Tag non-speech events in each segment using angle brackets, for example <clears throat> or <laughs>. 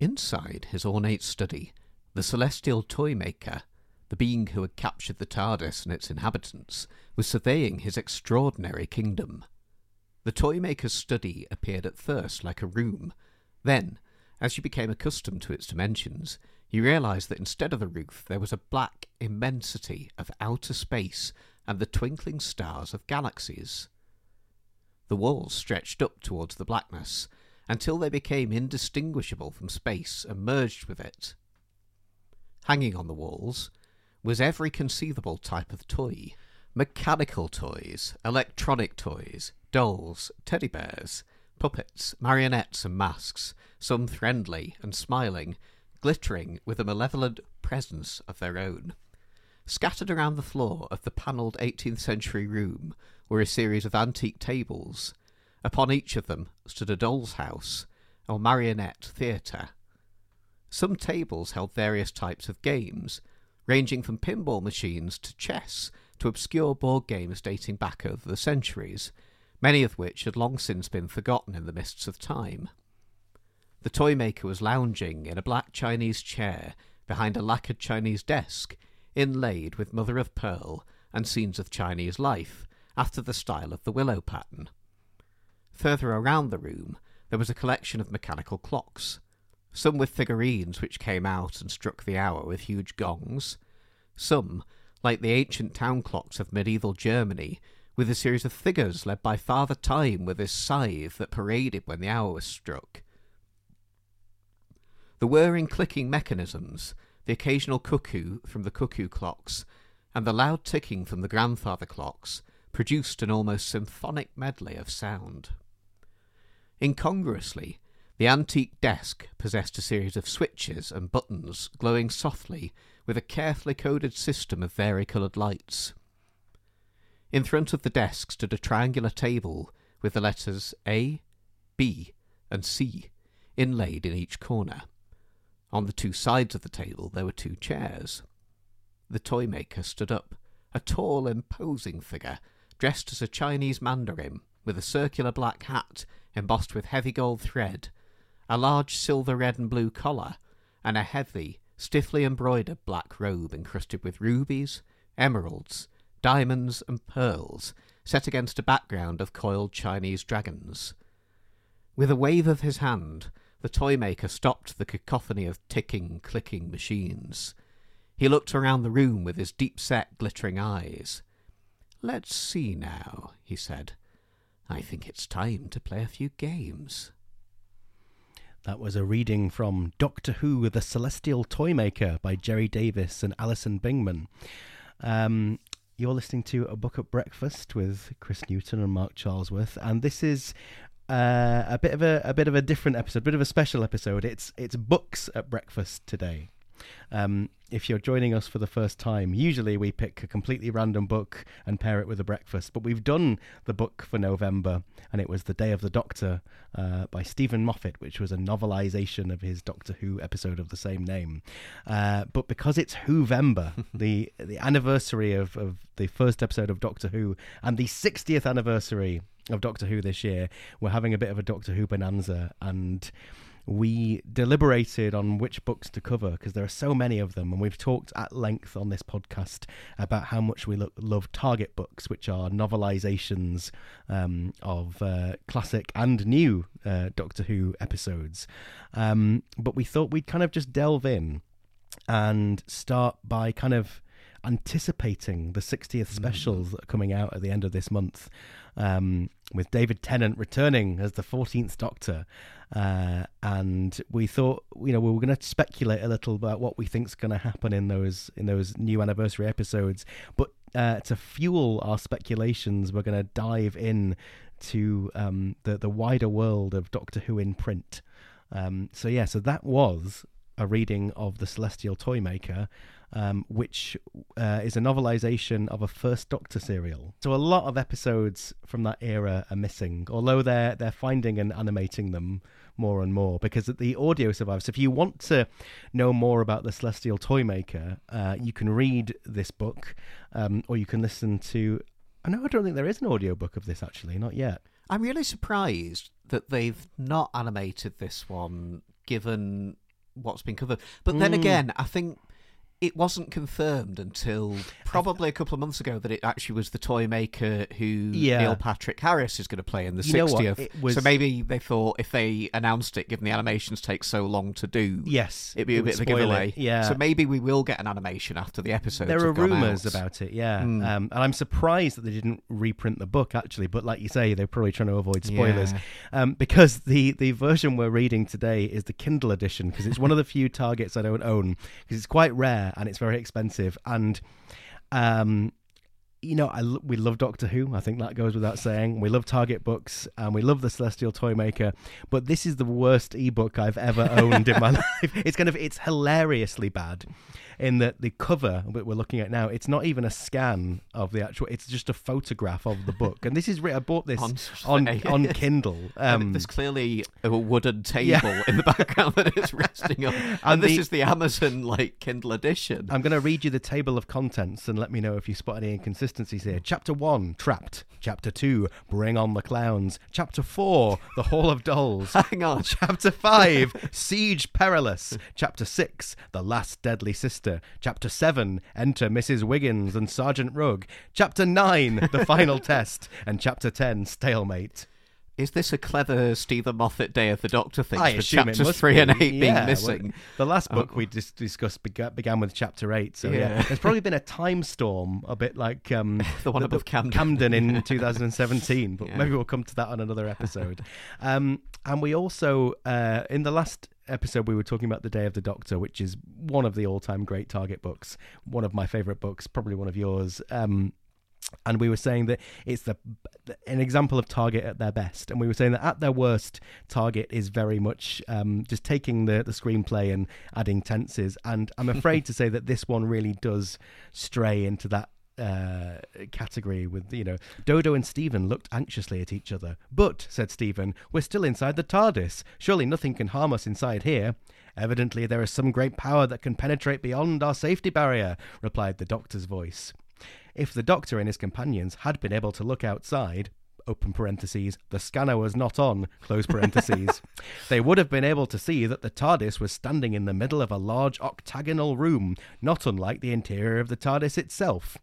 Inside his ornate study, the celestial toy maker, the being who had captured the TARDIS and its inhabitants, was surveying his extraordinary kingdom. The toy maker's study appeared at first like a room. Then, as you became accustomed to its dimensions, you realized that instead of the roof there was a black immensity of outer space and the twinkling stars of galaxies. The walls stretched up towards the blackness until they became indistinguishable from space and merged with it. Hanging on the walls was every conceivable type of toy mechanical toys, electronic toys, dolls, teddy bears, puppets, marionettes, and masks, some friendly and smiling, glittering with a malevolent presence of their own. Scattered around the floor of the panelled 18th century room were a series of antique tables. Upon each of them stood a doll's house or marionette theatre. Some tables held various types of games, ranging from pinball machines to chess to obscure board games dating back over the centuries, many of which had long since been forgotten in the mists of time. The toy maker was lounging in a black Chinese chair behind a lacquered Chinese desk, inlaid with mother of pearl and scenes of Chinese life, after the style of the willow pattern. Further around the room, there was a collection of mechanical clocks, some with figurines which came out and struck the hour with huge gongs, some, like the ancient town clocks of medieval Germany, with a series of figures led by Father Time with his scythe that paraded when the hour was struck. The whirring, clicking mechanisms, the occasional cuckoo from the cuckoo clocks, and the loud ticking from the grandfather clocks produced an almost symphonic medley of sound. Incongruously, the antique desk possessed a series of switches and buttons glowing softly with a carefully coded system of vari-coloured lights. In front of the desk stood a triangular table with the letters A, B, and C inlaid in each corner. On the two sides of the table there were two chairs. The toy maker stood up, a tall, imposing figure, dressed as a Chinese mandarin, with a circular black hat embossed with heavy gold thread a large silver red and blue collar, and a heavy, stiffly embroidered black robe encrusted with rubies, emeralds, diamonds, and pearls, set against a background of coiled Chinese dragons. With a wave of his hand, the toy maker stopped the cacophony of ticking, clicking machines. He looked around the room with his deep set, glittering eyes. Let's see now, he said. I think it's time to play a few games. That was a reading from Doctor Who The Celestial Toymaker by Gerry Davis and Alison Bingeman. Um, you're listening to A Book at Breakfast with Chris Newton and Mark Charlesworth, and this is uh, a bit of a, a bit of a different episode, a bit of a special episode. It's it's books at breakfast today. Um, if you're joining us for the first time, usually we pick a completely random book and pair it with a breakfast. But we've done the book for November, and it was The Day of the Doctor uh, by Steven Moffat, which was a novelization of his Doctor Who episode of the same name. Uh, but because it's Whovember, <laughs> the the anniversary of, of the first episode of Doctor Who and the 60th anniversary of Doctor Who this year, we're having a bit of a Doctor Who bonanza and we deliberated on which books to cover because there are so many of them, and we've talked at length on this podcast about how much we lo- love Target books, which are novelizations um, of uh, classic and new uh, Doctor Who episodes. Um, but we thought we'd kind of just delve in and start by kind of anticipating the 60th specials mm. that are coming out at the end of this month um, with David Tennant returning as the 14th Doctor. Uh, and we thought, you know, we were going to speculate a little about what we think's going to happen in those in those new anniversary episodes. But uh, to fuel our speculations, we're going to dive in to um, the the wider world of Doctor Who in print. Um, so yeah, so that was a reading of the Celestial Toymaker, um, which uh, is a novelization of a First Doctor serial. So a lot of episodes from that era are missing, although they're they're finding and animating them more and more because the audio survives. So if you want to know more about the Celestial Toymaker, uh, you can read this book, um, or you can listen to. I know I don't think there is an audiobook of this actually, not yet. I'm really surprised that they've not animated this one, given what's been covered. But then Mm. again, I think it wasn't confirmed until probably a couple of months ago that it actually was the toy maker who Yeah. Neil Patrick Harris is going to play in the You 60th. Was- So maybe they thought if they announced it, given the animations take so long to do, Yes, it'd be a bit of a giveaway. it, Yeah. So maybe we will get an animation after the episode. there are rumours about it, yeah. Mm. Um, and I'm surprised that they didn't reprint the book, actually. But like you say, they're probably trying to avoid spoilers. Yeah. Um, because the, the version we're reading today is the Kindle edition, because it's one of the few targets I don't own, because it's quite rare and it's very expensive. And, um, you know, I, we love Doctor Who. I think that goes without saying. We love Target books and we love the Celestial Toy Maker. But this is the worst ebook I've ever owned in my <laughs> life. It's kind of it's hilariously bad in that the cover that we're looking at now, it's not even a scan of the actual. It's just a photograph of the book. And this is I bought this <laughs> On- on <laughs> on, Kindle. Um, there's clearly a wooden table Yeah. in the background that it's resting on, and, And this the- is the Amazon like Kindle edition. I'm going to read you the table of contents and let me know if you spot any inconsistencies here. Chapter 1, Trapped. Chapter 2, Bring on the Clowns. Chapter 4, The Hall of Dolls. <laughs> Hang on, Chapter 5, <laughs> Siege Perilous. Chapter 6, The Last Deadly Sister. Chapter 7, Enter Mrs. Wiggins and Sergeant Rugg. Chapter 9, The Final <laughs> Test. And Chapter 10, Stalemate. Is this a clever Steven Moffat Day of the Doctor thing I for assume it chapters three be. and eight Yeah, being well, missing? the last book Oh. we dis- discussed began, began with chapter eight, so yeah. Yeah. there's probably been a time storm, a bit like um, <laughs> The one above Camden. in <laughs> 2017, but Yeah. maybe we'll come to that on another episode. um, and we also, uh, in the last episode, we were talking about the Day of the Doctor, which is one of the all-time great Target books, one of my favorite books, probably one of yours. Um, and we were saying that it's the an example of Target at their best, and we were saying that at their worst, Target is very much um, just taking the the screenplay and adding tenses. And I'm <laughs> afraid to say that this one really does stray into that uh, category with you know Dodo and Steven looked anxiously at each other. But said Steven, we're still inside the TARDIS. Surely nothing can harm us inside here. Evidently, there is some great power that can penetrate beyond our safety barrier. Replied the Doctor's voice. If the Doctor and his companions had been able to look outside, open parentheses, the scanner was not on, close parentheses, <laughs> they would have been able to see that the TARDIS was standing in the middle of a large octagonal room, not unlike the interior of the TARDIS itself.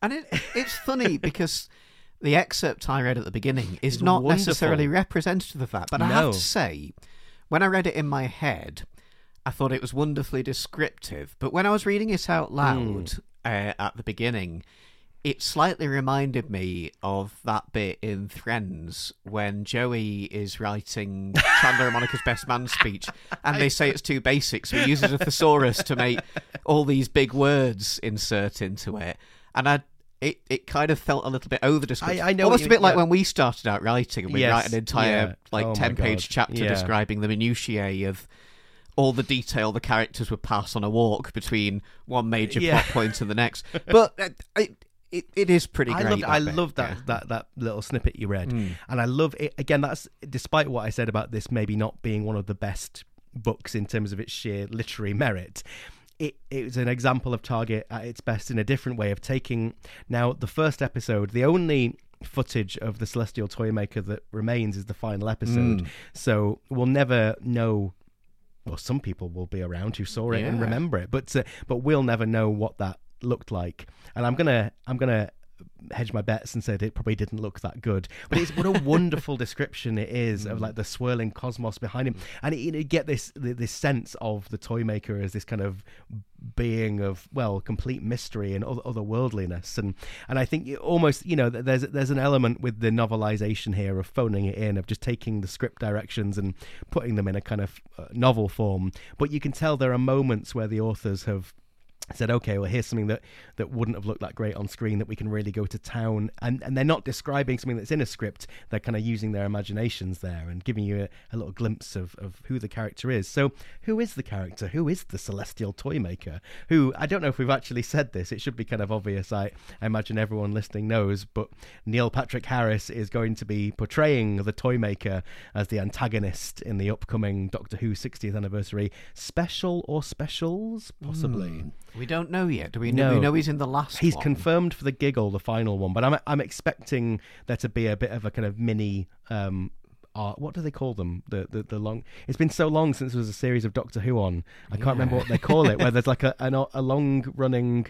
And it, it's funny <laughs> because the excerpt I read at the beginning is It's not wonderful. necessarily representative of that. But I have to say, when I read it in my head, I thought it was wonderfully descriptive. But when I was reading it out hmm. loud uh, at the beginning, it slightly reminded me of that bit in Friends when Joey is writing Chandler and Monica's best man speech, and they say it's too basic, so he uses a thesaurus to make all these big words insert into it. And I, it, it kind of felt a little bit over descriptive. I know almost a bit like yeah. when we started out writing, and we Yes, write an entire yeah. like Oh ten page chapter Yeah. describing the minutiae of all the detail the characters would pass on a walk between one major Yeah. plot point and the next. <laughs> But uh, it, it, it is pretty I great. love I bit, love that, yeah. Mm. that that little snippet you read, and I love it. Again, that's despite what I said about this maybe not being one of the best books in terms of its sheer literary merit. It it was an example of Target at its best in a different way of taking now the first episode, the only footage of the Celestial Toymaker that remains is the final episode. Mm. So we'll never know well, some people will be around who saw it and remember it, but uh, but we'll never know what that looked like. And I'm gonna I'm gonna hedge my bets and say that it probably didn't look that good. But it's what a <laughs> wonderful description it is of like the swirling cosmos behind him, and it, you get this this sense of the toy maker as this kind of being of well complete mystery and other, otherworldliness. And and I think you almost you know there's there's an element with the novelization here of phoning it in of just taking the script directions and putting them in a kind of uh, novel form. But you can tell there are moments where the authors have said okay well here's something that that wouldn't have looked that great on screen that we can really go to town. And and they're not describing something that's in a script. They're kind of using their imaginations there and giving you a, a little glimpse of of who the character is. So who is the character? Who is the celestial toy maker? Who i don't know if we've actually said this. It should be kind of obvious. I, I imagine everyone listening knows but neil patrick harris is going to be portraying the toy maker as the antagonist in the upcoming doctor who 60th anniversary special or specials possibly hmm. We don't know yet. Do we know? We know he's in the last. He's one. confirmed for the giggle, the final one, but I'm I'm expecting there to be a bit of a kind of mini um, are what do they call them? The the, the long. It's been so long since there was a series of Doctor Who on. I can't remember what they call it. Where there's <laughs> like a an, a long running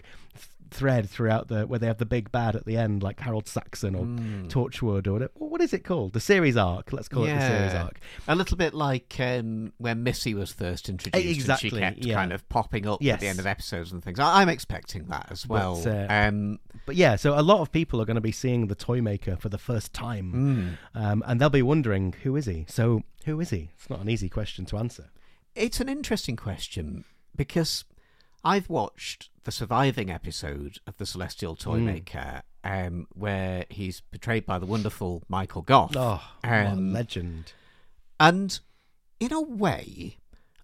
thread throughout the where they have the big bad at the end, like Harold Saxon or Hmm. Torchwood or whatever. What is it called? The series arc. Let's call it the series arc. A little bit like um, when Missy was first introduced, exactly, and she kept yeah. kind of popping up at the end of episodes and things. I- I'm expecting that as well. uh, um, But yeah, so a lot of people are going to be seeing the toy maker for the first time, um, and they'll be wondering who is he. So who is he? It's not an easy question to answer. it's an interesting question because I've watched the surviving episode of the Celestial. Toymaker, um, where he's portrayed by the wonderful Michael Gough. Oh, Um, legend! And in a way,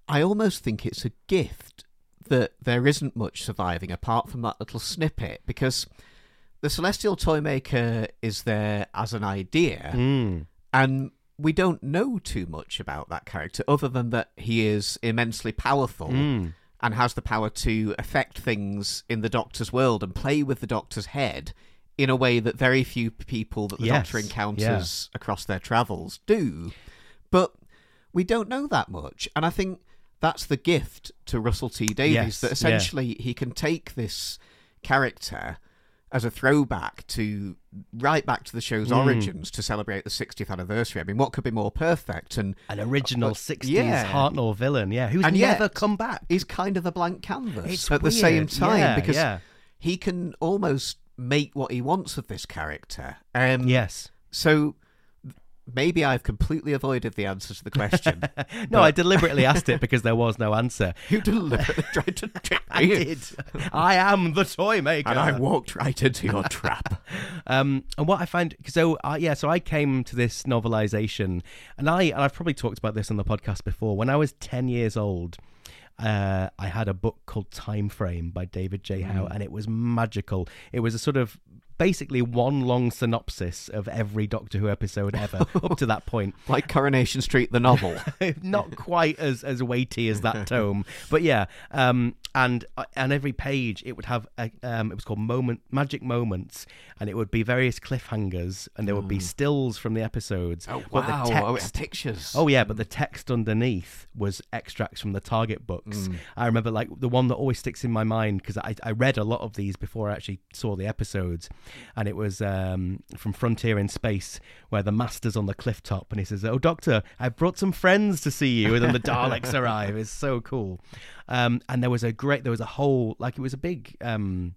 I almost think it's a gift that there isn't much surviving apart from that little snippet because the Celestial Toymaker is there as an idea Mm. and we don't know too much about that character other than that he is immensely powerful Mm. And has the power to affect things in the Doctor's world and play with the Doctor's head in a way that very few people that the Yes, Doctor encounters across their travels do. But we don't know that much, and I think that's the gift to Russell T Davies Yes, that yeah. essentially he can take this character as a throwback to right back to the show's Mm. origins to celebrate the 60th anniversary. I mean, what could be more perfect? And An original But- 60s yeah. Hartnell villain, yeah, who's And yet- never come back. he's kind of a blank canvas It's at the same time Yeah, because yeah. he can almost make what he wants of this character. Um, Yes. So maybe I've completely avoided the answer to the question. <laughs> No, I deliberately <laughs> asked it because there was no answer. you deliberately tried to trick <laughs> me. I did. I am the toy maker. And I walked right into your trap. Um, and what I find, so uh, yeah, so I came to this novelization, and I, and I've probably talked about this on the podcast before. When I was ten years old, uh, I had a book called Time Frame by David J. Howe, and it was magical. It was a sort of basically one long synopsis of every Doctor Who episode ever up to that point. <laughs> Like Coronation Street, the novel. <laughs> not quite as as weighty as that <laughs> tome, but yeah. Um, and uh, and every page it would have a, um, it was called moment magic moments, and it would be various cliffhangers, and there would be stills from the episodes. Oh, wow. text- Oh, it's pictures. Oh yeah, but the text underneath was extracts from the Target books. Mm. I remember like the one that always sticks in my mind because I, I read a lot of these before I actually saw the episodes, and it was um, from Frontier in Space where the master's on the cliff top and he says, "Oh Doctor, I've brought some friends to see you," and then the Daleks <laughs> arrive. It's so cool. Um, and there was a great, there was a whole like it was a big. Um,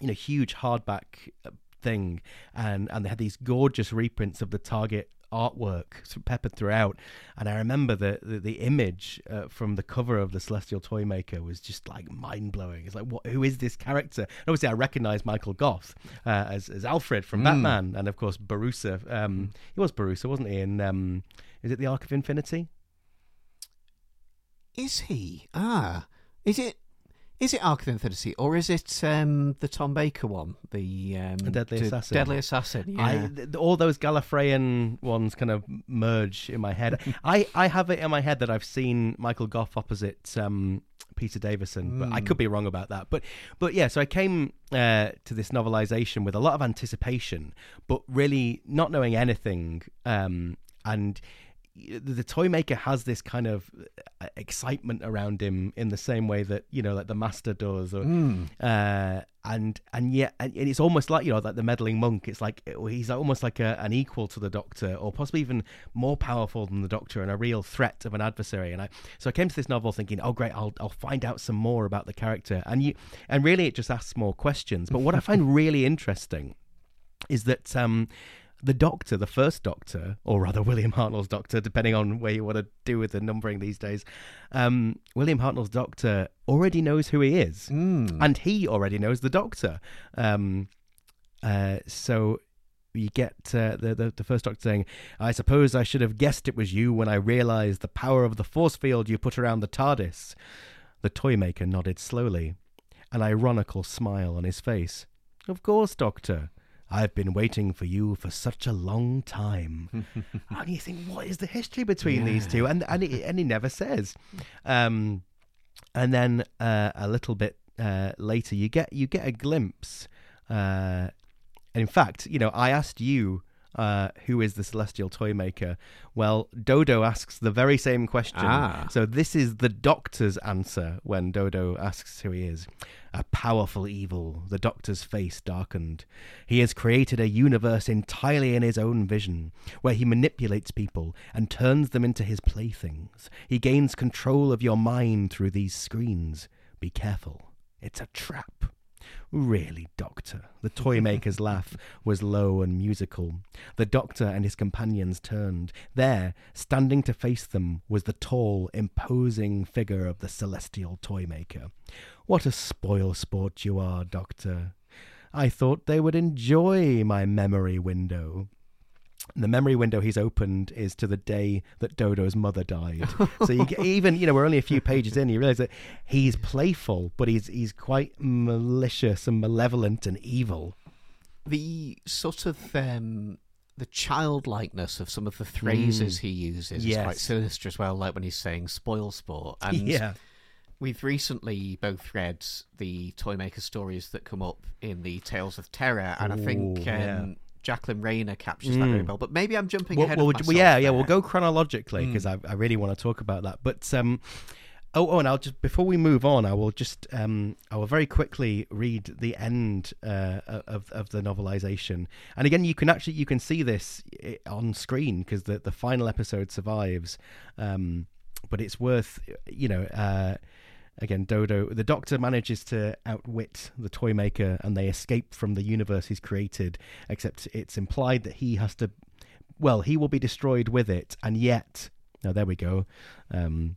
you know, huge hardback uh, thing, and and they had these gorgeous reprints of the Target artwork peppered throughout. And I remember the the, the image uh, from the cover of the Celestial Toymaker was just like mind blowing. It's like, what? Who is this character? And obviously, I recognized Michael Gough uh, as as Alfred from Batman, and of course Borusa. Um, he was Borusa, wasn't he? In um, is it the Arc of Infinity? Is he? Ah. Is it. Is it Infinity or is it um, the Tom Baker one? The um, Deadly the Assassin. Deadly Assassin. Yeah. I th- all those Gallifreyan ones kind of merge in my head. I, I have it in my head that I've seen Michael Gough opposite um, Peter Davison, but I could be wrong about that. But but yeah, so I came uh, to this novelization with a lot of anticipation, but really not knowing anything. Um, and the, toy maker has this kind of uh, excitement around him in the same way that you know like the master does or uh and and yet and it's almost like you know like the meddling monk. It's like he's almost like a, an equal to the doctor or possibly even more powerful than the doctor and a real threat of an adversary. And i so i came to this novel thinking oh great i'll i'll find out some more about the character. And you and really it just asks more questions. But what i find <laughs> really interesting is that um, the Doctor, the first Doctor, or rather William Hartnell's Doctor, depending on where you want to do with the numbering these days, um, William Hartnell's Doctor already knows who he is, and he already knows the Doctor. Um, uh, so you get uh, the, the the first Doctor saying, "I suppose I should have guessed it was you when I realised the power of the force field you put around the TARDIS." The Toymaker nodded slowly, an ironical smile on his face. Of course, Doctor. I've been waiting for you for such a long time. <laughs> and you think, what is the history between these two? And and he, <laughs> and he never says. Um, and then uh, a little bit uh, later, you get you get a glimpse. Uh, and in fact, you know, I asked you uh, who is the celestial toy maker? Well, Dodo asks the very same question. Ah. So this is the doctor's answer when Dodo asks who he is. A powerful evil. The doctor's face darkened. He has created a universe entirely in his own vision, where he manipulates people and turns them into his playthings. He gains control of your mind through these screens. Be careful. It's a trap. Really, Doctor? The toy maker's <laughs> laugh was low and musical. The Doctor and his companions turned. There, standing to face them, was the tall, imposing figure of the celestial toy maker. What a spoil sport you are, Doctor. I thought they would enjoy my memory window. The memory window he's opened is to the day that Dodo's mother died. <laughs> so you get, even you know we're only a few pages in, you realise that he's playful, but he's he's quite malicious and malevolent and evil. The sort of um, the childlikeness of some of the phrases he uses is quite sinister as well. Like when he's saying "spoil sport," <laughs> and yeah, we've recently both read the Toymaker stories that come up in the Tales of Terror, and I think um, yeah. Jacqueline Rayner captures that very well. But maybe I'm jumping well, ahead well, well, yeah, yeah. there. We'll go chronologically because I, I really want to talk about that. But um, oh, oh, and I'll just before we move on, I will just um, I will very quickly read the end uh, of of the novelization. And again, you can actually you can see this eh, on screen because the the final episode survives. Um, but it's worth you know. Uh, Again, Dodo, the Doctor manages to outwit the toy maker and they escape from the universe he's created, except it's implied that he has to well, he will be destroyed with it, and yet, now there we go. Um,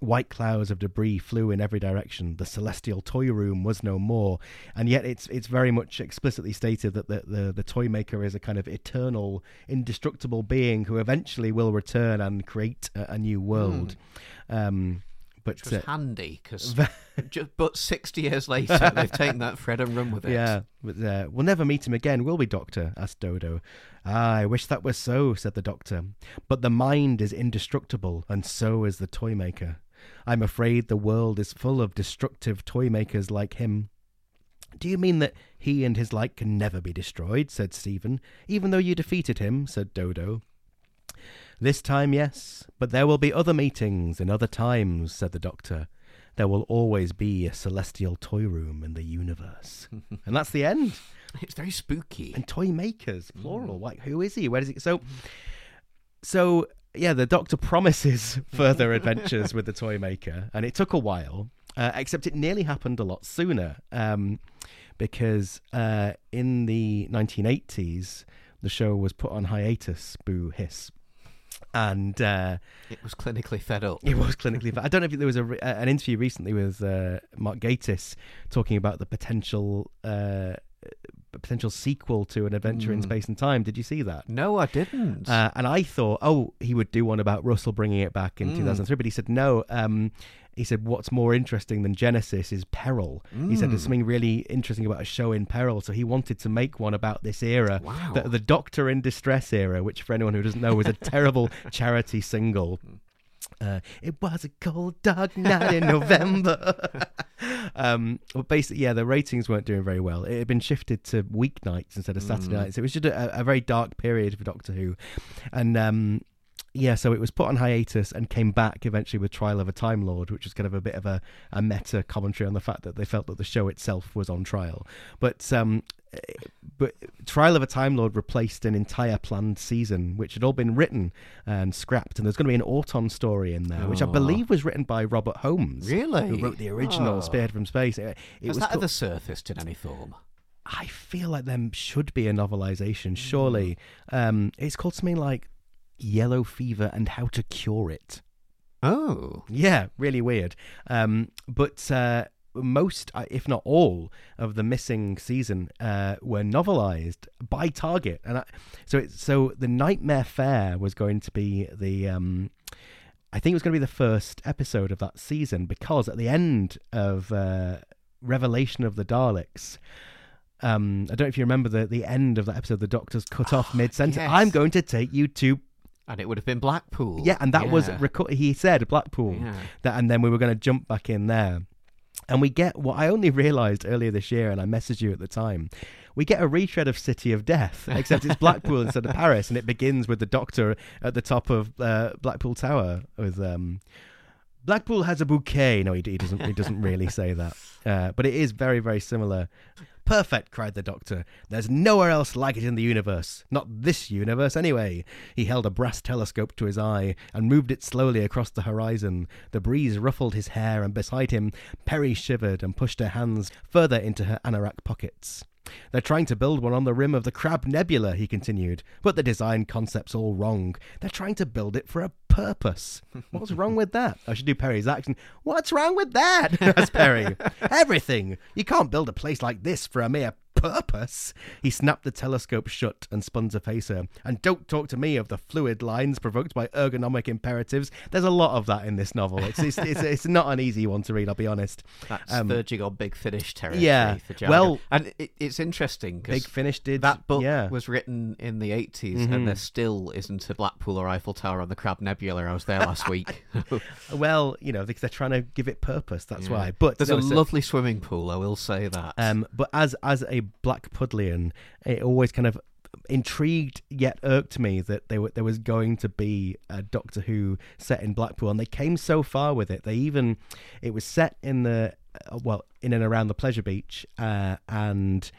white clouds of debris flew in every direction. The celestial toy room was no more, and yet it's it's very much explicitly stated that the the, the toy maker is a kind of eternal, indestructible being who eventually will return and create a, a new world. Um, but Which was uh, handy because, <laughs> but 60 years later, they've taken that thread and run with it. Yeah, but, uh, we'll never meet him again, will we, Doctor? asked Dodo. Ah, I wish that were so, said the Doctor. But the mind is indestructible, and so is the toy maker. I'm afraid the world is full of destructive toy makers like him. Do you mean that he and his like can never be destroyed? said Steven. Even though you defeated him, said Dodo. This time, yes, but there will be other meetings in other times, said the Doctor. There will always be a celestial toy room in the universe. <laughs> and that's the end. It's very spooky. And toy makers, plural. Like, who is he? Where is does he? So, so yeah, the Doctor promises <laughs> further adventures with the toy maker, and it took a while. Uh, except it nearly happened a lot sooner, um, because uh, in the 1980s, the show was put on hiatus. Boo hiss. And uh, It was clinically fed up. it was clinically. fed. I don't know if there was a, an interview recently with uh, Mark Gatiss talking about the potential uh, potential sequel to an adventure in Mm. space and time. Did you see that? No, I didn't. Uh, and I thought, oh, he would do one about Russell bringing it back in Mm. 2003, but he said no. Um, he said what's more interesting than Genesis is peril. He said there's Mm. something really interesting about a show in peril, so he wanted to make one about this era, Wow. the, the Doctor in Distress era, which for anyone who doesn't know was a terrible <laughs> charity single. Uh, it was a cold, dark night in November. <laughs> um, but basically, yeah, the ratings weren't doing very well. It had been shifted to weeknights instead of Saturday Mm. nights. It was just a, a very dark period for Doctor Who, and um, yeah, so it was put on hiatus and came back eventually with Trial of a Time Lord, which was kind of a bit of a, a meta commentary on the fact that they felt that the show itself was on trial. But um, eh, but Trial of a Time Lord replaced an entire planned season, which had all been written and scrapped, and there's going to be an Auton story in there, which I Oh. believe was written by Robert Holmes, Really? who wrote the original Oh. Spearhead from Space. It, it was that called- ever surfaced in any form? I feel like there should be a novelization, surely. Um, it's called something like Yellow Fever and How to Cure It. Oh. Yeah, really weird. Um, but uh, most, uh, if not all, of the missing season uh, were novelized by Target, and I, so it, so the Nightmare Fair was going to be the. Um, I think it was going to be the first episode of that season because at the end of uh, Revelation of the Daleks. Um, I don't know if you remember the, the end of that episode. The Doctor's cut off mid sentence. yes. I'm going to take you to And it would have been Blackpool. yeah, and that was reco- he said Blackpool Yeah. that, and then we were going to jump back in there. And we get what I only realised earlier this year, and I messaged you at the time. We get a retread of City of Death, except it's Blackpool <laughs> instead of Paris, and it begins with the Doctor at the top of uh, Blackpool Tower with um, Blackpool has a bouquet. No, he, he doesn't. He doesn't really say that, <laughs> uh, but it is very, very similar. Perfect, cried the doctor. There's nowhere else like it in the universe. Not this universe, anyway. He held a brass telescope to his eye and moved it slowly across the horizon. The breeze ruffled his hair, and beside him, Peri shivered and pushed her hands further into her anorak pockets. They're trying to build one on the rim of the Crab Nebula, he continued, but the design concept's all wrong. They're trying to build it for a purpose. <laughs> What's wrong with that? I should do Peri's accent. What's wrong with that? <laughs> That's Peri. <laughs> Everything. You can't build a place like this for a mere purpose. He snapped the telescope shut and spun to face her. And don't talk to me of the fluid lines provoked by ergonomic imperatives. There's a lot of that in this novel. It's it's, it's, it's not an easy one to read, I'll be honest. That's Um, verging on Big Finish territory. yeah, for well- and it, it's interesting Big because Finish did that book Yeah. was written in the 80s, Mhm. and there still isn't a Blackpool or Eiffel Tower on the Crab Nebula. I was there last week. <laughs> <laughs> Well, you know, because they're trying to give it purpose. That's Yeah. why. But There's no, a lovely swimming pool, I will say that. Um, but as as a Blackpudlian, it always kind of intrigued yet irked me that they were, there was going to be a Doctor Who set in Blackpool, and they came so far with it. They even it was set in the uh, well in and around the Pleasure Beach, uh, and.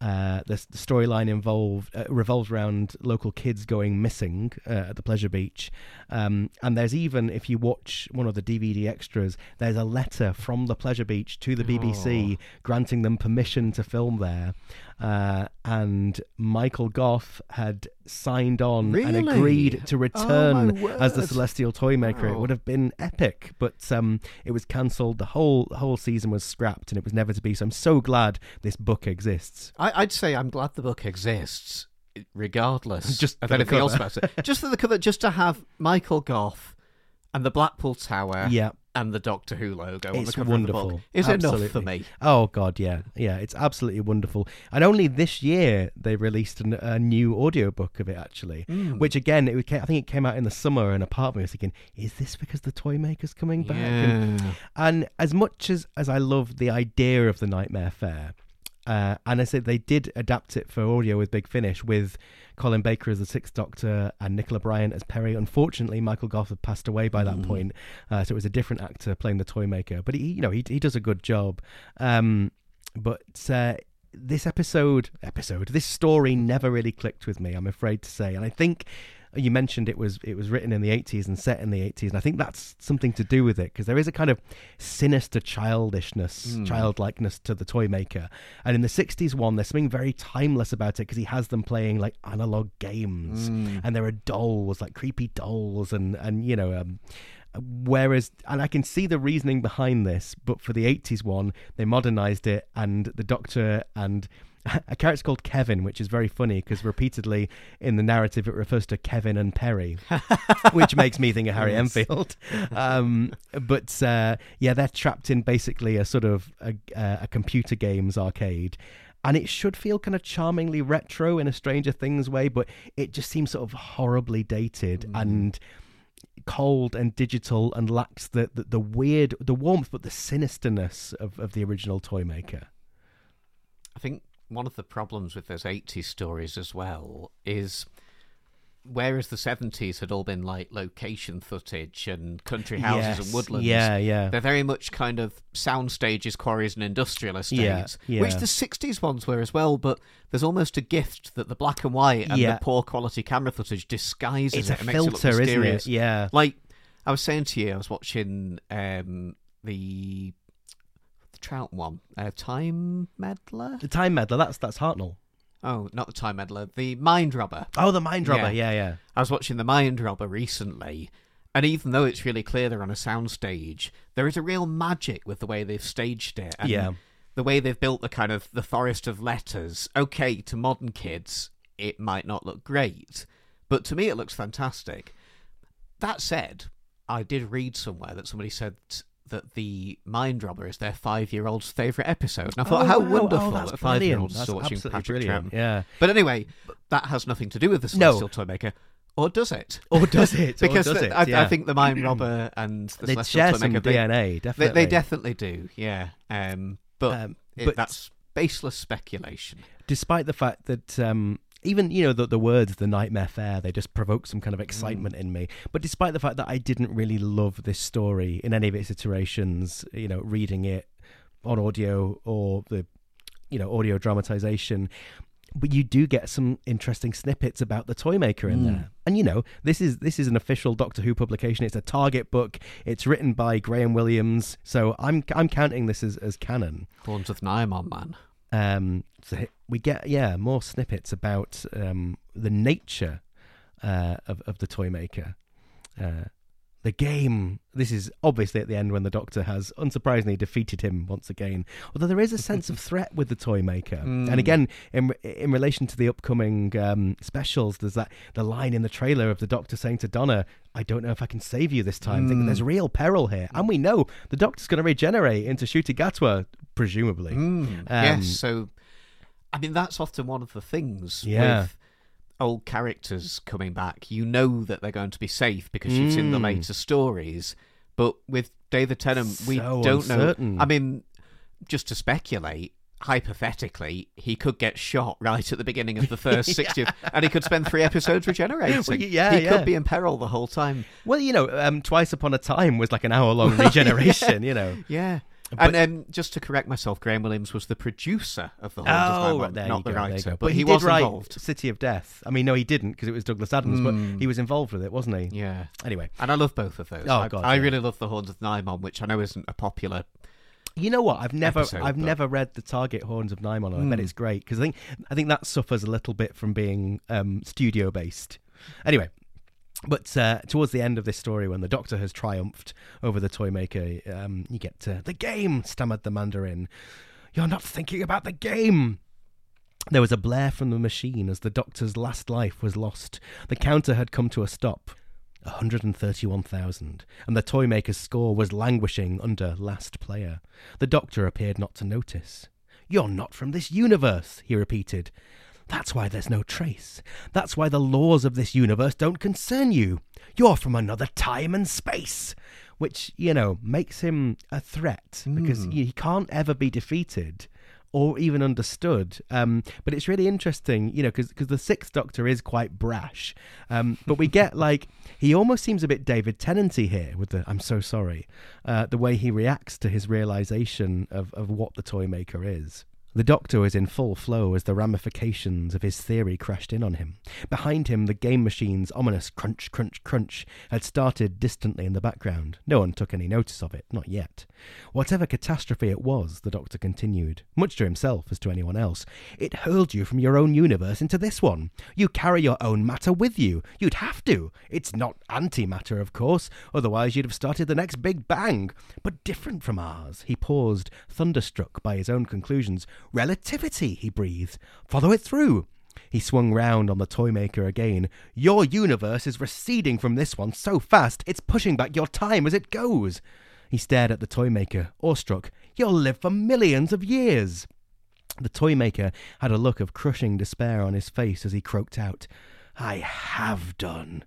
Uh, the, the storyline involved uh, revolves around local kids going missing uh, at the pleasure beach, um, and there's even if you watch one of the DVD extras, there's a letter from the pleasure beach to the BBC granting them permission to film there. Uh, and Michael Gough had signed on and agreed to return my as the. Celestial Toymaker. It Wow. would have been epic, but um, it was cancelled. The whole the whole season was scrapped, and it was never to be. So I'm so glad this book exists. I, I'd say I'm glad the book exists, regardless Just of anything else about it. Just for the cover, just to have Michael Gough and the Blackpool Tower <laughs> yeah. And the Doctor Who logo on the It's cover of the wonderful. book is enough for me. Oh God, yeah, yeah, it's absolutely wonderful. And only this year they released an, a new audiobook of it, actually. Mm. Which again, it ca- I think it came out in the summer, and a part of me was thinking, is this because the toy maker's coming back? And, and as much as as I love the idea of the Nightmare Fair, uh, and I said they did adapt it for audio with Big Finish with Colin Baker as the Sixth Doctor and Nicola Bryant as Peri. Unfortunately, Michael Gough had passed away by that Mm. point, uh, so it was a different actor playing the toy maker. But he, you know, he he does a good job. Um, but uh, this episode, episode, this story never really clicked with me. I'm afraid to say, and I think you mentioned it was it was written in the 80s and set in the 80s, and I think that's something to do with it because there is a kind of sinister childishness, Mm. childlikeness to the toy maker. And in the 60s one, there's something very timeless about it because he has them playing like analog games Mm. and there are dolls, like creepy dolls, and and you know. Um, Whereas, and I can see the reasoning behind this, but for the 80s one, they modernized it, and the Doctor and <laughs> a character called Kevin, which is very funny because repeatedly in the narrative it refers to Kevin and Peri, <laughs> which makes me think of Harry Yes. Enfield. Um, but uh, yeah, they're trapped in basically a sort of a, a computer games arcade. And it should feel kind of charmingly retro in a Stranger Things way, but it just seems sort of horribly dated Mm. and cold and digital and lacks the, the, the weird, the warmth, but the sinisterness of, of the original Toymaker. I think one of the problems with those 80s stories as well is whereas the 70s had all been like location footage and country houses Yes, and woodlands, Yeah, yeah. they're very much kind of sound stages, quarries, and industrial estates, yeah. which the 60s ones were as well, but there's almost a gift that the black and white and Yeah. the poor quality camera footage disguises It's it a and makes it look filter, isn't it? mysterious. Yeah. Like I was saying to you, I was watching um, the the Trout one, uh, Time Meddler. The Time Meddler, that's that's Hartnell. Oh, not the Time Meddler, the Mind Robber. Oh, the Mind Robber. Yeah. Yeah, yeah. I was watching the Mind Robber recently, and even though it's really clear they're on a soundstage, there is a real magic with the way they've staged it. And Yeah. The way they've built the kind of the forest of letters. Okay, to modern kids, it might not look great, but to me, it looks fantastic. That said, I did read somewhere that somebody said that the Mind Robber is their five-year-old's favourite episode. And I thought, Oh, how wow. wonderful Oh, that's that five-year-olds are That's watching Patrick brilliant. Troughton. Yeah. But anyway, that has nothing to do with the No. Celestial Toymaker. Or does it? <laughs> Or does it? <laughs> because does the- it? I, yeah. I think the Mind <clears throat> Robber and the they Celestial share some they, DNA, they, definitely. they definitely do, yeah. Um, but, Um, it- that's baseless speculation. despite the fact that um, even you know the, the words "the nightmare fair" they just provoke some kind Mm. of excitement in me. But despite the fact that I didn't really love this story in any of its iterations, you know, reading it on audio or the you know audio dramatization. But you do get some interesting snippets about the toy maker in Mm. there, and you know this is this is an official Doctor Who publication. It's a Target book. It's written by Graham Williams, so I'm I'm counting this as, as canon. Horns of Nimon, man. Um, so we get yeah more snippets about um, the nature uh, of of the toy maker, uh, the game. This is obviously at the end when the Doctor has unsurprisingly defeated him once again. Although there is a sense of threat with the toy maker, <laughs> Mm. and again in in relation to the upcoming um, specials, there's that the line in the trailer of the Doctor saying to Donna. I don't know if I can save you this time. I think Mm. there's real peril here, and we know the Doctor's going to regenerate into Ncuti Gatwa, presumably. Mm, Um, yes, so I mean that's often one of the things Yeah. with old characters coming back. You know that they're going to be safe because you've seen the Mm. later stories. But with David Tennant, we So don't uncertain. know. I mean, just to speculate, hypothetically, he could get shot right at the beginning of the <laughs> first 60th, and he could spend three episodes regenerating. Well, yeah, he yeah. could be in peril the whole time. Well, you know, um, Twice Upon a Time was like an hour long <laughs> regeneration, you know. Yeah. But- and um, just to correct myself, Graham Williams was the producer of the Horns of Oh, Nimon, right, there not the go, writer. go. But, he, did was involved. City of Death. I mean, no, he didn't because it was Douglas Adams, Mm. but he was involved with it, wasn't he? Yeah. Anyway, And I love both of those. Oh, I, God, I yeah. really love the Horns of Nimon, which I know isn't a popular. you know what? I've never, Episode, I've but- never read the Target Horns of Nimon. and I bet Mm. it's great because I think, I think that suffers a little bit from being um, studio based. Anyway. But uh, towards the end of this story, when the Doctor has triumphed over the toy maker, um, you get to the game. Stammered the Mandarin. You're not thinking about the game. There was a blare from the machine as the Doctor's last life was lost. The counter had come to a stop. a 131,000, and the toymaker's score was languishing under last player. The Doctor appeared not to notice. You're not from this universe, he repeated. That's why there's no trace. That's why the laws of this universe don't concern you. You're from another time and space. Which, you know, makes him a threat because Hmm. he he can't ever be defeated or even understood. Um, but it's really interesting, you know, because the Sixth Doctor is quite brash. Um, but we get <laughs> like he almost seems a bit David Tennanty here with the "I'm so sorry," uh, the way he reacts to his realization of of what the toy maker is. The Doctor was in full flow as the ramifications of his theory crashed in on him. Behind him, the game machine's ominous crunch, crunch, crunch had started distantly in the background. No one took any notice of it, not yet. Whatever catastrophe it was, the Doctor continued, much to himself as to anyone else, it hurled you from your own universe into this one. You carry your own matter with you. You'd have to. It's not antimatter, of course, otherwise you'd have started the next Big Bang. But different from ours. He paused, thunderstruck by his own conclusions. Relativity, he breathed. Follow it through. He swung round on the Toymaker again. Your universe is receding from this one so fast it's pushing back your time as it goes. He stared at the Toymaker, awestruck. You'll live for millions of years. The Toymaker had a look of crushing despair on his face as he croaked out, I have done.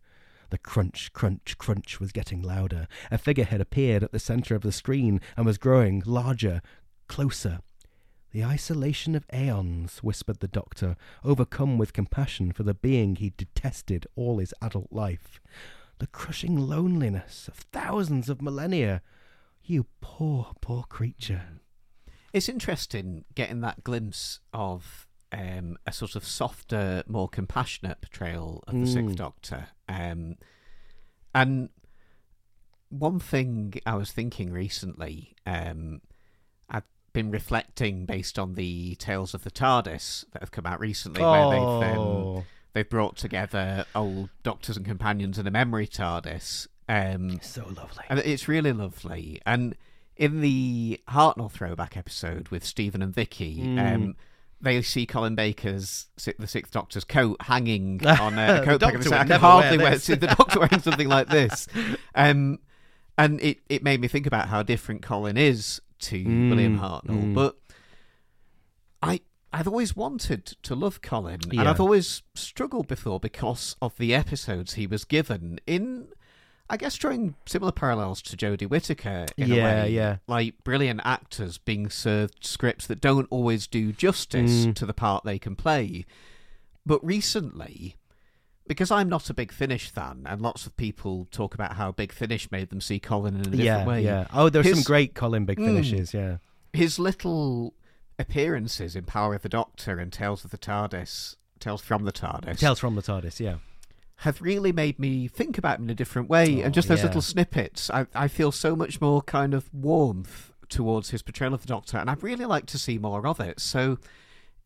The crunch, crunch, crunch was getting louder. A figure had appeared at the centre of the screen and was growing larger, closer. The isolation of aeons, whispered the doctor, overcome with compassion for the being he detested all his adult life. The crushing loneliness of thousands of millennia. You poor, poor creature. It's interesting getting that glimpse of um, a sort of softer, more compassionate portrayal of the Mm. Sixth Doctor. Um, and one thing I was thinking recently, um, I've been reflecting based on the Tales of the TARDIS that have come out recently, where they've um, Oh, they've brought together old Doctors and Companions in a memory TARDIS. Um, so lovely. and it's really lovely. And in the Hartnell throwback episode with Steven and Vicki, Mm. um, they see Colin Baker's the Sixth Doctor's coat hanging <laughs> on a, The coat peg. And they say, would I can hardly wear wear see the Doctor wearing something like this. <laughs> Um, and it, it made me think about how different Colin is to Mm, William Hartnell. mm. But I I've always wanted to love Colin, Yeah. and I've always struggled before because of the episodes he was given in. I guess drawing similar parallels to Jodie Whittaker in a Yeah, way, yeah. like brilliant actors being served scripts that don't always do justice Mm. to the part they can play. But recently, because I'm not a Big Finish fan, and lots of people talk about how Big Finish made them see Colin in a different yeah, way. yeah. Oh, there's some great Colin Big Mm. finishes. Yeah, his little appearances in Power of the Doctor and Tales of the TARDIS, Tales from the TARDIS, Tales from the TARDIS. Yeah, have really made me think about him in a different way. Oh, and just those yeah. little snippets, I, I feel so much more kind of warmth towards his portrayal of the Doctor, and I'd really like to see more of it. So,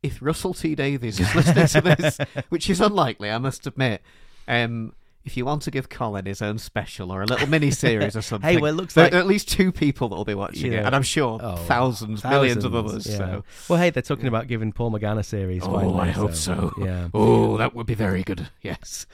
if Russell T Davies is listening to this, <laughs> which is unlikely, I must admit, um, if you want to give Colin his own special or a little mini series or <laughs> something, well, it looks there like- are at least two people that will be watching it, and I'm sure Oh, thousands, millions of others. yeah. So. Well, hey, they're talking about giving Paul McGann a series. Oh, finally, I hope so. Yeah. Oh, that would be very good. Yes.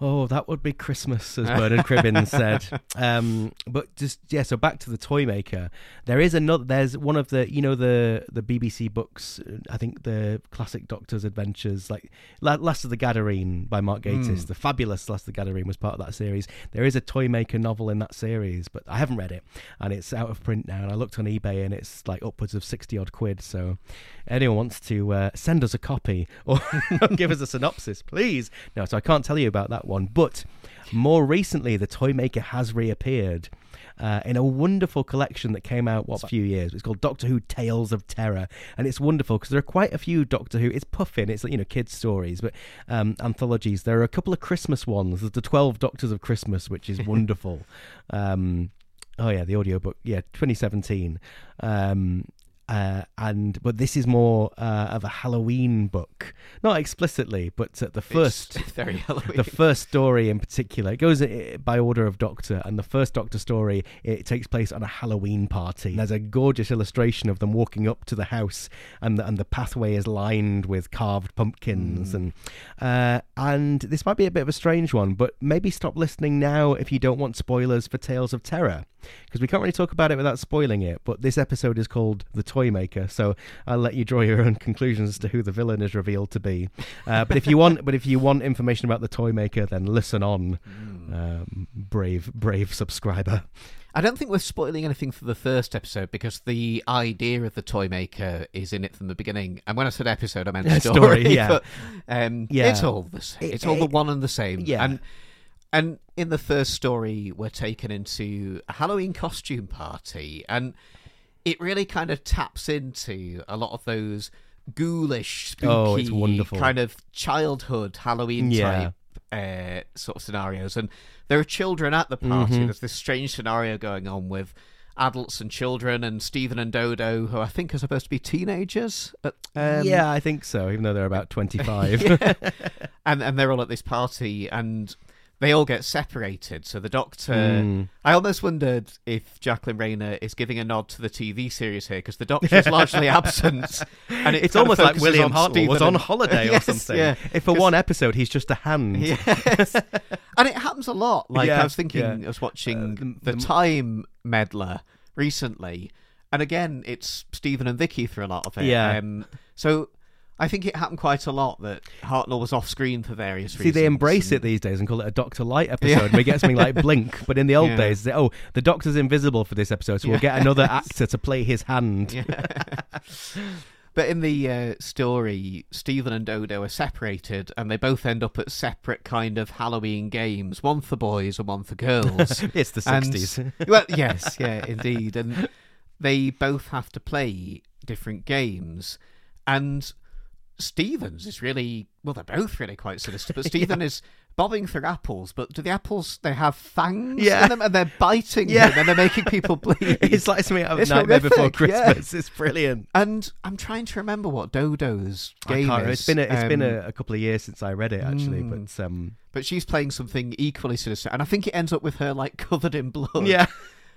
Oh, that would be Christmas, as <laughs> Bernard Cribbins said. Um, but just yeah, so back to the toy maker. There is another. There's one of the you know the the BBC books. uh, I think the classic Doctor's Adventures, like Last of the Gadarene by Mark Gatiss. Mm. The fabulous Last of the Gadarene was part of that series. There is a toy maker novel in that series, but I haven't read it, and it's out of print now. And I looked on eBay, and it's like upwards of sixty odd quid. So anyone wants to uh, send us a copy or <laughs> give us a synopsis, please. No, so I can't tell you about that one. But more recently, the toy maker has reappeared. Uh, in a wonderful collection that came out what a few years. It's called Doctor Who Tales of Terror, and it's wonderful because there are quite a few Doctor Who. It's puffin, it's you know kids stories, but um, anthologies. There are a couple of Christmas ones. There's the Twelve Doctors of Christmas, which is <laughs> wonderful. um, oh yeah, the audiobook, yeah, 2017. Um, uh, and but this is more uh, of a Halloween book, not explicitly, but uh, the first <laughs> very Halloween. the first story in particular. It goes uh, by order of doctor and the first doctor story it takes place on a halloween party. There's a gorgeous illustration of them walking up to the house and the, and the pathway is lined with carved pumpkins and uh, and this might be a bit of a strange one but maybe stop listening now if you don't want spoilers for tales of terror because we can't really talk about it without spoiling it but this episode is called the toy maker so i'll let you draw your own conclusions as to who the villain is revealed to be uh, but if you want but if you want information about the toy maker then listen on um, brave brave subscriber I don't think we're spoiling anything for the first episode because the idea of the toy maker is in it from the beginning. And when I said episode, I meant <laughs> story. Story, yeah. <laughs> but, um, Yeah. it's all the same. It- It's all the one and the same. yeah. And and in the first story, we're taken into a Halloween costume party, and it really kind of taps into a lot of those ghoulish, spooky, Oh, it's wonderful. kind of childhood Halloween Yeah. type uh, sort of scenarios. And there are children at the party. Mhm. There's this strange scenario going on with adults and children, and Steven and Dodo, who I think are supposed to be teenagers. uh, um, yeah i think so even though they're about 25 <laughs> yeah. <laughs> and and they're all at this party, and they all get separated. So the Doctor, Mm. I almost wondered if Jacqueline Rayner is giving a nod to the TV series here because the Doctor is <laughs> largely absent, and it it's almost like William Hartnell was on holiday <laughs> Yes, or something. Yeah, If for one episode he's just a hand. <laughs> Yes, and it happens a lot. Like Yeah, I was thinking, yeah. I was watching Uh, the, the- the- Time Meddler recently, and again, it's Steven and Vicki for a lot of it. Yeah. Um, so I think it happened quite a lot that Hartnell was off screen for various See, reasons. See, they embrace and- it these days and call it a Doctor Light episode. We get something like Blink, but in the old Yeah. days, they, oh, the Doctor's invisible for this episode, so we'll get another <laughs> actor to play his hand. Yeah. <laughs> But in the uh, story, Steven and Dodo are separated, and they both end up at separate kind of Halloween games, one for boys and one for girls. <laughs> it's the sixties. well, yes, yeah, indeed. And they both have to play different games. And Stevens is really, well, they're both really quite sinister, but <laughs> Steven is bobbing for apples, but do the apples, they have fangs Yeah. in them and they're biting Yeah. him and they're making people <laughs> bleed. it's like something out of It's Nightmare Before horrific, yeah. Christmas. It's brilliant. and I'm trying to remember what Dodo's game is. it's been a, it's been Um, a, a couple of years since I read it actually, Mm. but um, But she's playing something equally sinister, and I think it ends up with her like covered in blood. yeah,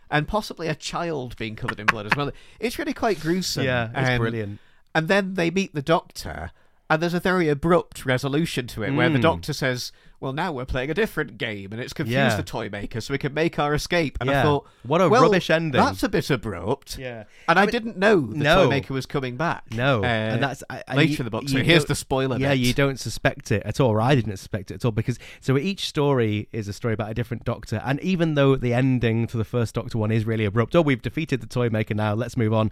and possibly a child being covered in blood as well. It's really quite gruesome. yeah, it's Um, brilliant. And then they meet the doctor, and there's a very abrupt resolution to it where the Mm. doctor says, well, now we're playing a different game, and it's confused Yeah. the toy maker, so we can make our escape. And I thought, What a well, rubbish ending. That's a bit abrupt. Yeah. And I, I mean- didn't know the No. toy maker was coming back. No, Uh, and that's I, later you- in the book. So here's the spoiler. Yeah, bit. you don't suspect it at all, or I didn't suspect it at all, because so each story is a story about a different Doctor, and even though the ending to the first Doctor one is really abrupt, oh, we've defeated the Toy Maker now, let's move on.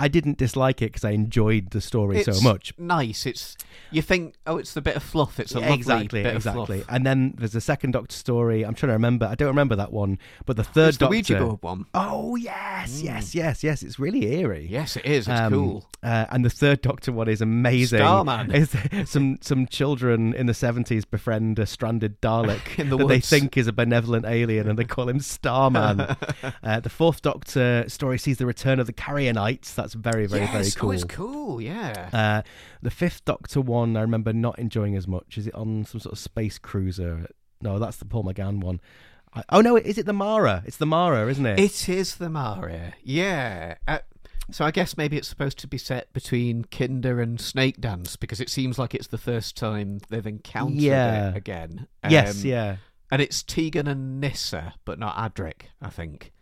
I didn't dislike it because I enjoyed the story It's so much. Nice. It's you think, oh, it's a bit of fluff. It's a lovely exactly, bit exactly. of fluff. And then there's a second Doctor story. I'm trying to remember. I don't remember that one, but the third It's the Ouija board one. Oh yes, yes, yes, yes. It's really eerie. Yes, it is. It's Um, cool. Uh, and the third Doctor one is amazing. Starman. <laughs> It's- some some children in the seventies befriend a stranded Dalek <laughs> In the that they think is a benevolent alien, and they <laughs> call him Starman. uh, the fourth Doctor story sees the return of the Carrionites. That's very very yes. very cool. Oh, it's cool. Yeah. Uh, the fifth Doctor one, I remember not enjoying as much. Is it on some sort of space cruiser? No, that's the Paul McGann one. I, oh no, is it the Mara? It's the Mara, isn't it? It is the Mara. Yeah. Uh, so I guess maybe it's supposed to be set between Kinda and Snakedance because it seems like it's the first time they've encountered Yeah. it again. yes, Um, yeah. And it's Tegan and Nyssa, but not Adric, I think.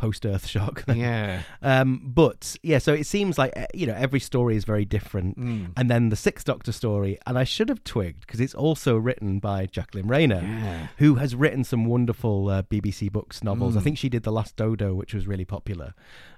Post Earthshock. <laughs> Yeah. Um, but yeah, so it seems like uh, you know every story is very different, Mm. and then the Sixth Doctor story, and I should have twigged because it's also written by Jacqueline Rayner, Yeah. who has written some wonderful uh, BBC books novels. I Mm. think she did The Last Dodo, which was really popular.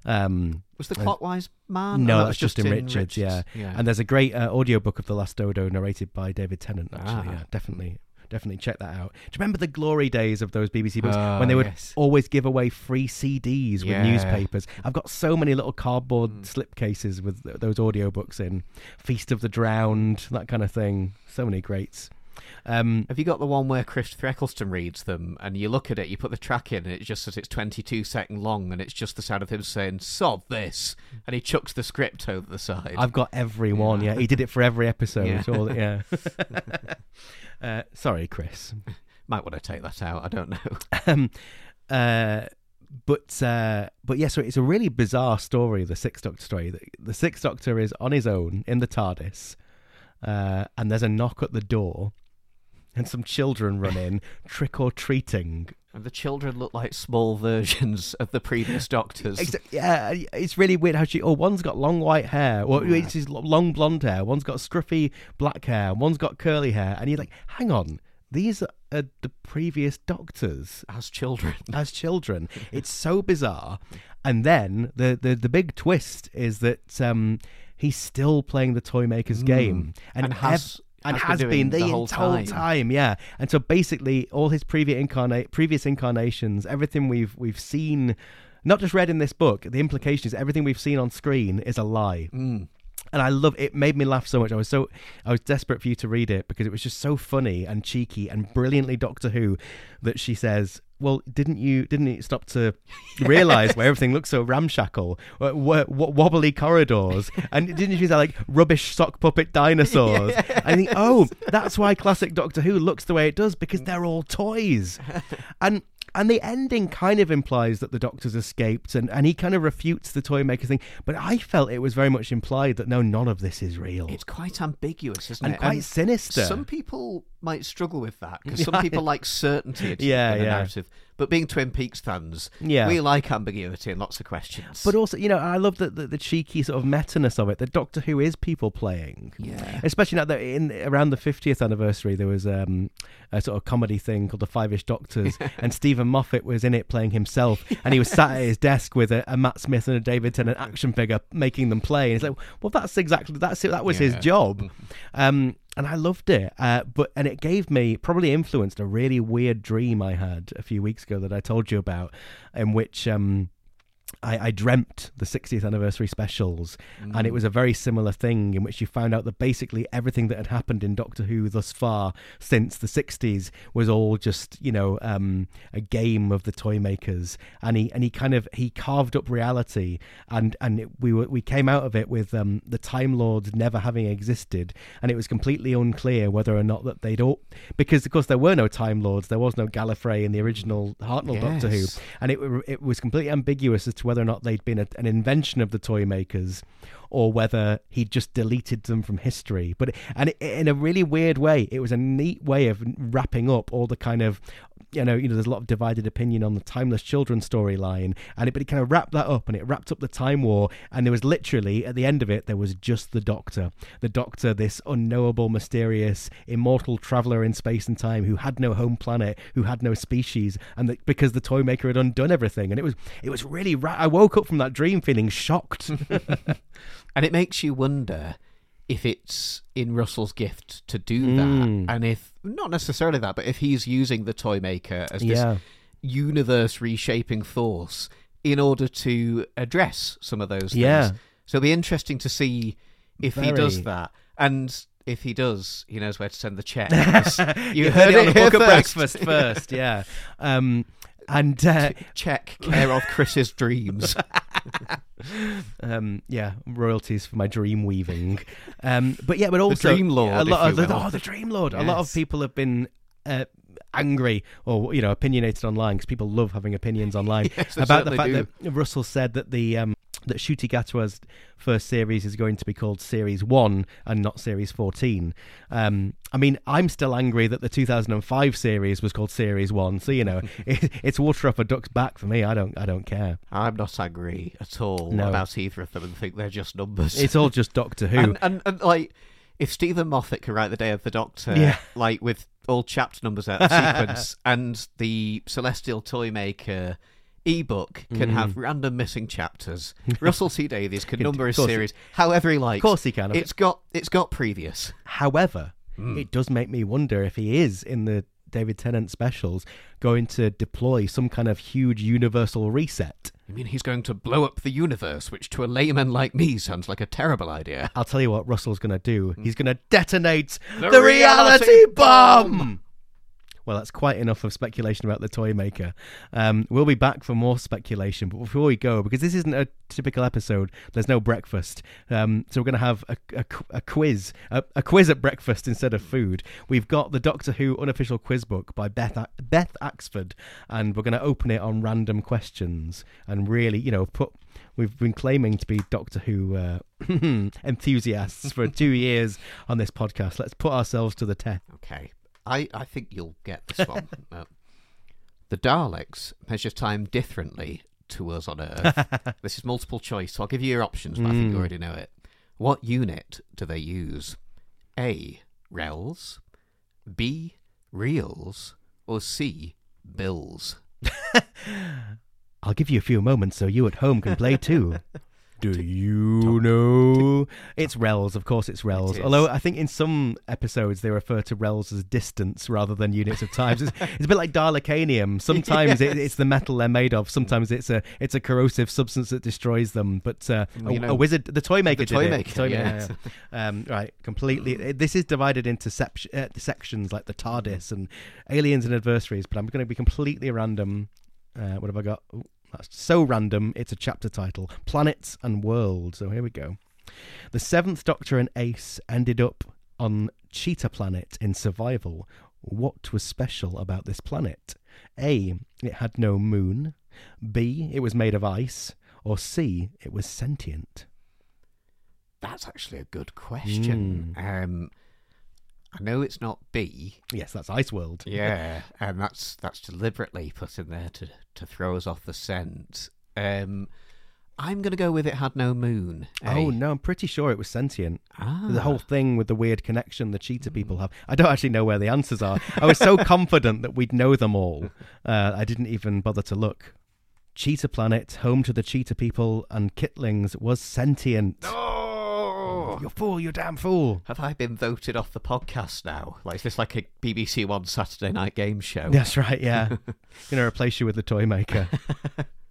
Um, Was the Clockwise Man? no, Oh, that's was Justin in Richards, yeah. yeah. and there's a great uh, audiobook of The Last Dodo narrated by David Tennant. Actually, Ah. yeah, definitely. Definitely check that out. Do you remember the glory days of those BBC books Ah, when they would yes. always give away free CDs with Yeah. newspapers? I've got so many little cardboard Mm. slipcases with th- those audiobooks in. Feast of the Drowned, that kind of thing. So many greats. Um, Have you got the one where Christopher Eccleston reads them and you look at it, you put the track in, and it just says it's 22 second long, and it's just the sound of him saying, Sod this! And he chucks the script over the side. I've got every one. Yeah. Yeah, he did it for every episode. Yeah. all- yeah. <laughs> <laughs> uh, sorry, Chris. Might want to take that out, I don't know. <laughs> um, uh, but uh, but yeah, so it's a really bizarre story. The Sixth Doctor story. The, the Sixth Doctor is on his own in the TARDIS, uh, and there's a knock at the door, and some children run in, trick or treating. And the children look like small <laughs> versions of the previous Doctors. Except, yeah, it's really weird how she. Oh, one's got long white hair. Well, Yeah. it's his long blonde hair. One's got scruffy black hair. and One's got curly hair. And you're like, hang on, these are the previous Doctors. As children. <laughs> as children. It's so bizarre. And then the the, the big twist is that um, he's still playing the toy maker's Mm. game And ev- has- and has has been been, the, the whole entire time. time. Yeah. And so basically, all his previous incarnate previous incarnations, everything we've we've seen. Not just read in this book, the implication is everything we've seen on screen is a lie Mm. and I love it. Made me laugh so much. I was so I was desperate for you to read it because it was just so funny and cheeky and brilliantly Doctor Who that she says, "Well, didn't you didn't it stop to realize where <laughs> everything looks so ramshackle, wh- wh- wobbly corridors, and didn't you say like rubbish sock puppet dinosaurs?" <laughs> I think, oh, that's why classic Doctor Who looks the way it does because they're all toys, <laughs> and. And the ending kind of implies that the Doctor's escaped, and, and he kind of refutes the toy maker thing. But I felt it was very much implied that no, none of this is real, It's quite ambiguous, isn't and it? quite sinister. Some people might struggle with that because some people like certainty Yeah, in a yeah. narrative. But being Twin Peaks fans, Yeah. we like ambiguity and lots of questions. But also, you know, I love the, the, the cheeky sort of meta-ness of it. The Doctor Who is people playing. yeah, Especially now that in around the 50th anniversary, there was um, a sort of comedy thing called the Five-ish Doctors, <laughs> and Steven Moffat was in it playing himself, and he was sat at his desk with a, a Matt Smith and a David Tennant action figure, making them play. And it's like, well, that's exactly that's it. That was his job, um, and I loved it. Uh, but and it gave me probably influenced a really weird dream I had a few weeks ago that I told you about, in which. Um, I, I dreamt the 60th anniversary specials, and it was a very similar thing in which you found out that basically everything that had happened in Doctor Who thus far since the 60s was all just you know um, a game of the toy makers, and he and he kind of he carved up reality, and and it, we were we came out of it with um, the Time Lords never having existed, and it was completely unclear whether or not that they'd all because of course there were no Time Lords, there was no Gallifrey in the original Hartnell Doctor Who, and it it was completely ambiguous as to whether or not they'd been a, an invention of the toy makers or whether he just deleted them from history. But and it, in a really weird way, it was a neat way of wrapping up all the kind of you know, you know, there's a lot of divided opinion on the timeless children storyline, and it, but it kind of wrapped that up, and it wrapped up the time war, and there was literally at the end of it, there was just the Doctor, the Doctor, this unknowable, mysterious, immortal traveler in space and time who had no home planet, who had no species, and that because the toy maker had undone everything, and it was, it was really. Ra- I woke up from that dream feeling shocked. <laughs> <laughs> And it makes you wonder if it's in Russell's gift to do Mm. that, and if not necessarily that, but if he's using the toy maker as this yeah, universe reshaping force in order to address some of those things. So it'll be interesting to see if he does that. And if he does, he knows where to send the check. <laughs> you, you heard, it on the book first. breakfast first, yeah. <laughs> Um, and uh, Check care of Chris's dreams. <laughs> <laughs> um, yeah, royalties for my dream weaving. Um, but yeah, but also Dream Lord, A lot of the, oh, the Dream Lord. A lot of people have been. Uh, angry or you know opinionated online because people love having opinions online <laughs> Yes, about the fact that Russell said that the um, that Ncuti Gatwa's first series is going to be called Series One and not Series Fourteen. Um, I mean, I'm still angry that the 2005 series was called Series One. So you know, <laughs> <laughs> it, it's water off a duck's back for me. I don't, I don't care. I'm not angry at all No. about either of them and think they're just numbers. It's all just Doctor Who. and, and, and like, if Steven Moffat could write the Day of the Doctor, Yeah. <laughs> like with all chapter numbers out of sequence, and the Celestial Toy Maker ebook can Mm. have random missing chapters. <laughs> Russell T Davies can number his series however he likes. of course he can. It's got it's got previous. However, Hmm. it does make me wonder if he is in the David Tennant specials going to deploy some kind of huge universal reset. I mean, he's going to blow up the universe, which to a layman like me sounds like a terrible idea. I'll tell you what Russell's going to do. He's going to detonate The the, reality, reality bomb. bomb! Well, that's quite enough of speculation about the toy maker. Um, we'll be back for more speculation, but before we go, because this isn't a typical episode, there's no breakfast. Um, so we're going to have a, a, a quiz, a, a quiz at breakfast instead of food. We've got the Doctor Who unofficial quiz book by Beth Beth Axford, and we're going to open it on random questions and really, you know, put. We've been claiming to be Doctor Who uh, <clears throat> enthusiasts for two years on this podcast. Let's put ourselves to the test. Okay. I, I think you'll get this one. <laughs> Uh, the Daleks measure time differently to us on Earth. <laughs> this is multiple choice, so I'll give you your options, but I think you Mm. already know it. What unit do they use? A. Rels, B. Reals, or C. Bills? <laughs> I'll give you a few moments so you at home can play too. Do you know? It's rels, of course. It's rels. It. Although I think in some episodes they refer to rels as distance rather than units of time. It's, <laughs> it's a bit like Dalekanium. Sometimes it, it's the metal they're made of. Sometimes it's a it's a corrosive substance that destroys them. But uh, a, know, a wizard, the toy maker, toy did maker, it. Toy yes. yeah. <laughs> Um, right, completely. uh, This is divided into sep- uh, sections like the TARDIS and aliens and adversaries. But I'm going to be completely random. Uh, what have I got? Ooh, that's so random. It's a chapter title: Planets and Worlds. So here we go. The Seventh Doctor and Ace ended up on Cheetah Planet in survival. What was special about this planet? A. It had no moon. B. It was made of ice. Or C. It was sentient. That's actually a good question. Um, I know it's not B. Yes, that's Ice World. Yeah, <laughs> and that's that's deliberately put in there to to throw us off the scent. Um, I'm going to go with it had no moon. Oh eh? no, I'm pretty sure it was sentient. Ah. The whole thing with the weird connection the cheetah people have. I don't actually know where the answers are. I was so <laughs> confident that we'd know them all. Uh, I didn't even bother to look. Cheetah Planet, home to the cheetah people and Kitlings, was sentient. Oh! You fool, you damn fool. Have I been voted off the podcast now? Like, is this like a BBC One Saturday night game show? That's right, yeah. <laughs> Gonna replace you with the toy maker. <laughs>